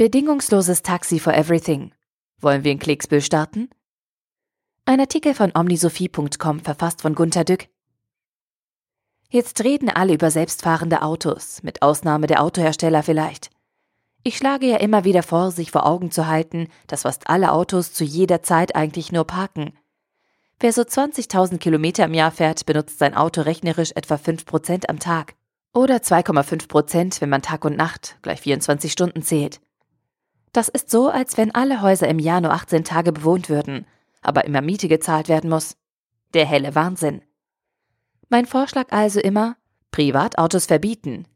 Bedingungsloses Taxi for Everything. Wollen wir in Klicksbüll starten? Ein Artikel von omnisophie.com verfasst von Gunter Dück. Jetzt reden alle über selbstfahrende Autos, mit Ausnahme der Autohersteller vielleicht. Ich schlage ja immer wieder vor, sich vor Augen zu halten, dass fast alle Autos zu jeder Zeit eigentlich nur parken. Wer so 20.000 Kilometer im Jahr fährt, benutzt sein Auto rechnerisch etwa 5% am Tag. Oder 2,5%, wenn man Tag und Nacht gleich 24 Stunden zählt. Das ist so, als wenn alle Häuser im Jahr nur 18 Tage bewohnt würden, aber immer Miete gezahlt werden muss. Der helle Wahnsinn. Mein Vorschlag also immer, Privatautos verbieten.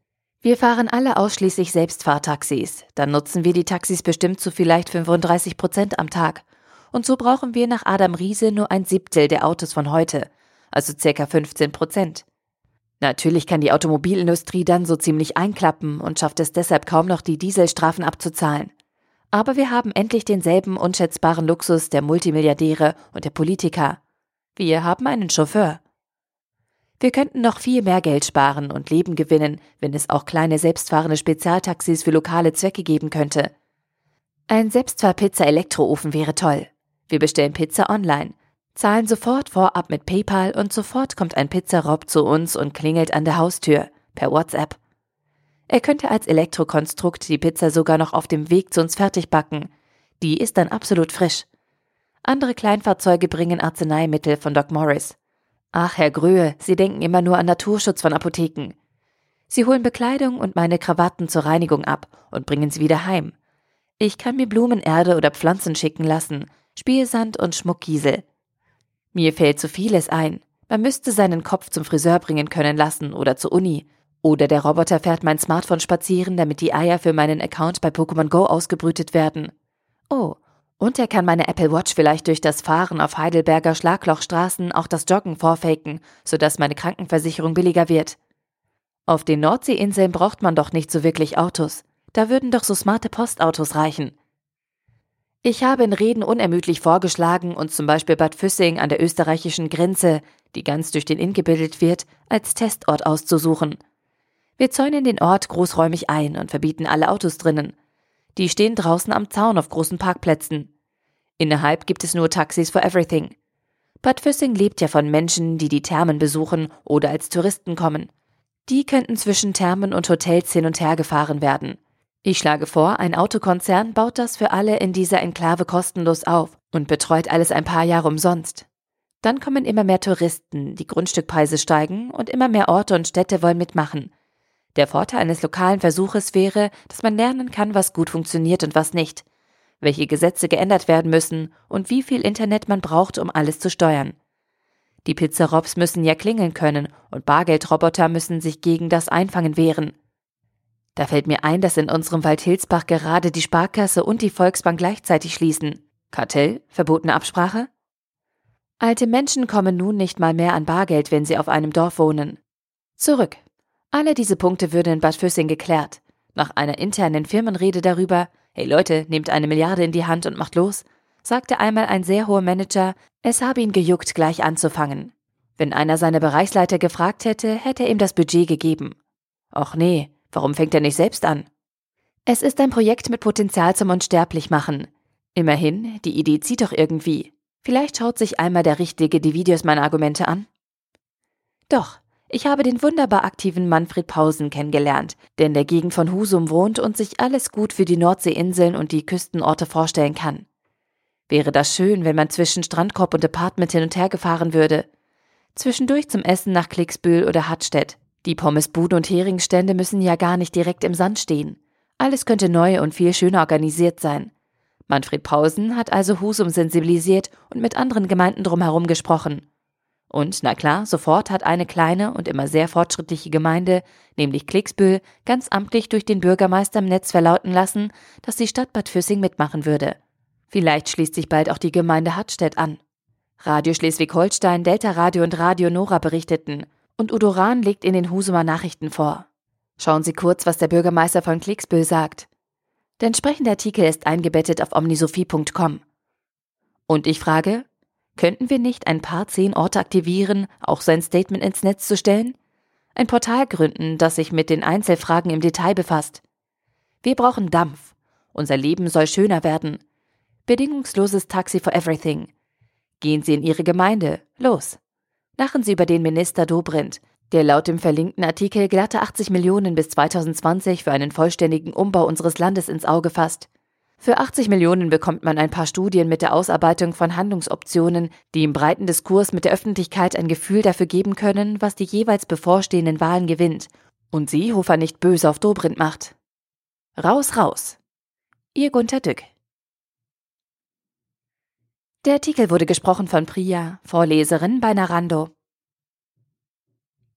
Wir fahren alle ausschließlich Selbstfahrtaxis, dann nutzen wir die Taxis bestimmt zu vielleicht 35 Prozent am Tag. Und so brauchen wir nach Adam Riese nur ein Siebtel der Autos von heute, also circa 15 Prozent. Natürlich kann die Automobilindustrie dann so ziemlich einklappen und schafft es deshalb kaum noch, die Dieselstrafen abzuzahlen. Aber wir haben endlich denselben unschätzbaren Luxus der Multimilliardäre und der Politiker. Wir haben einen Chauffeur. Wir könnten noch viel mehr Geld sparen und Leben gewinnen, wenn es auch kleine selbstfahrende Spezialtaxis für lokale Zwecke geben könnte. Ein Selbstfahr-Pizza-Elektroofen wäre toll. Wir bestellen Pizza online, zahlen sofort vorab mit PayPal und sofort kommt ein Pizzarob zu uns und klingelt an der Haustür per WhatsApp. Er könnte als Elektrokonstrukt die Pizza sogar noch auf dem Weg zu uns fertig backen. Die ist dann absolut frisch. Andere Kleinfahrzeuge bringen Arzneimittel von Doc Morris. Ach, Herr Gröhe, Sie denken immer nur an Naturschutz von Apotheken. Sie holen Bekleidung und meine Krawatten zur Reinigung ab und bringen sie wieder heim. Ich kann mir Blumenerde oder Pflanzen schicken lassen, Spielsand und Schmuckkiesel. Mir fällt so vieles ein. Man müsste seinen Kopf zum Friseur bringen können lassen oder zur Uni oder der Roboter fährt mein Smartphone spazieren, damit die Eier für meinen Account bei Pokémon Go ausgebrütet werden. Oh, und er kann meine Apple Watch vielleicht durch das Fahren auf Heidelberger Schlaglochstraßen auch das Joggen vorfaken, sodass meine Krankenversicherung billiger wird. Auf den Nordseeinseln braucht man doch nicht so wirklich Autos. Da würden doch so smarte Postautos reichen. Ich habe in Reden unermüdlich vorgeschlagen, uns zum Beispiel Bad Füssing an der österreichischen Grenze, die ganz durch den Inn gebildet wird, als Testort auszusuchen. Wir zäunen den Ort großräumig ein und verbieten alle Autos drinnen. Die stehen draußen am Zaun auf großen Parkplätzen. Innerhalb gibt es nur Taxis for everything. Bad Füssing lebt ja von Menschen, die die Thermen besuchen oder als Touristen kommen. Die könnten zwischen Thermen und Hotels hin und her gefahren werden. Ich schlage vor, ein Autokonzern baut das für alle in dieser Enklave kostenlos auf und betreut alles ein paar Jahre umsonst. Dann kommen immer mehr Touristen, die Grundstückpreise steigen und immer mehr Orte und Städte wollen mitmachen. Der Vorteil eines lokalen Versuches wäre, dass man lernen kann, was gut funktioniert und was nicht, welche Gesetze geändert werden müssen und wie viel Internet man braucht, um alles zu steuern. Die Pizzarobs müssen ja klingeln können und Bargeldroboter müssen sich gegen das Einfangen wehren. Da fällt mir ein, dass in unserem Waldhilsbach gerade die Sparkasse und die Volksbank gleichzeitig schließen. Kartell? Verbotene Absprache? Alte Menschen kommen nun nicht mal mehr an Bargeld, wenn sie auf einem Dorf wohnen. Zurück. Alle diese Punkte würden in Bad Füssing geklärt. Nach einer internen Firmenrede darüber, hey Leute, nehmt eine Milliarde in die Hand und macht los, sagte einmal ein sehr hoher Manager, es habe ihn gejuckt, gleich anzufangen. Wenn einer seiner Bereichsleiter gefragt hätte, hätte er ihm das Budget gegeben. Och nee, warum fängt er nicht selbst an? Es ist ein Projekt mit Potenzial zum Unsterblichmachen. Immerhin, die Idee zieht doch irgendwie. Vielleicht schaut sich einmal der Richtige die Videos meiner Argumente an. Doch, ich habe den wunderbar aktiven Manfred Pausen kennengelernt, der in der Gegend von Husum wohnt und sich alles gut für die Nordseeinseln und die Küstenorte vorstellen kann. Wäre das schön, wenn man zwischen Strandkorb und Apartment hin und her gefahren würde. Zwischendurch zum Essen nach Klicksbühl oder Hattstedt. Die Pommesbuden und Heringsstände müssen ja gar nicht direkt im Sand stehen. Alles könnte neu und viel schöner organisiert sein. Manfred Pausen hat also Husum sensibilisiert und mit anderen Gemeinden drumherum gesprochen. Und na klar, sofort hat eine kleine und immer sehr fortschrittliche Gemeinde, nämlich Klicksbühl, ganz amtlich durch den Bürgermeister im Netz verlauten lassen, dass die Stadt Bad Füssing mitmachen würde. Vielleicht schließt sich bald auch die Gemeinde Hartstedt an. Radio Schleswig-Holstein, Delta Radio und Radio Nora berichteten und Udo Rahn legt in den Husumer Nachrichten vor. Schauen Sie kurz, was der Bürgermeister von Klicksbühl sagt. Der entsprechende Artikel ist eingebettet auf omnisophie.com. Und ich frage, Könnten wir nicht ein paar zehn Orte aktivieren, auch sein Statement ins Netz zu stellen? Ein Portal gründen, das sich mit den Einzelfragen im Detail befasst. Wir brauchen Dampf. Unser Leben soll schöner werden. Bedingungsloses Taxi for Everything. Gehen Sie in Ihre Gemeinde. Los. Lachen Sie über den Minister Dobrindt, der laut dem verlinkten Artikel glatte 80 Millionen bis 2020 für einen vollständigen Umbau unseres Landes ins Auge fasst. Für 80 Millionen bekommt man ein paar Studien mit der Ausarbeitung von Handlungsoptionen, die im breiten Diskurs mit der Öffentlichkeit ein Gefühl dafür geben können, was die jeweils bevorstehenden Wahlen gewinnt und sie Hofer nicht böse auf Dobrindt macht. Raus, raus. Ihr Gunter Dück. Der Artikel wurde gesprochen von Priya, Vorleserin bei Narando.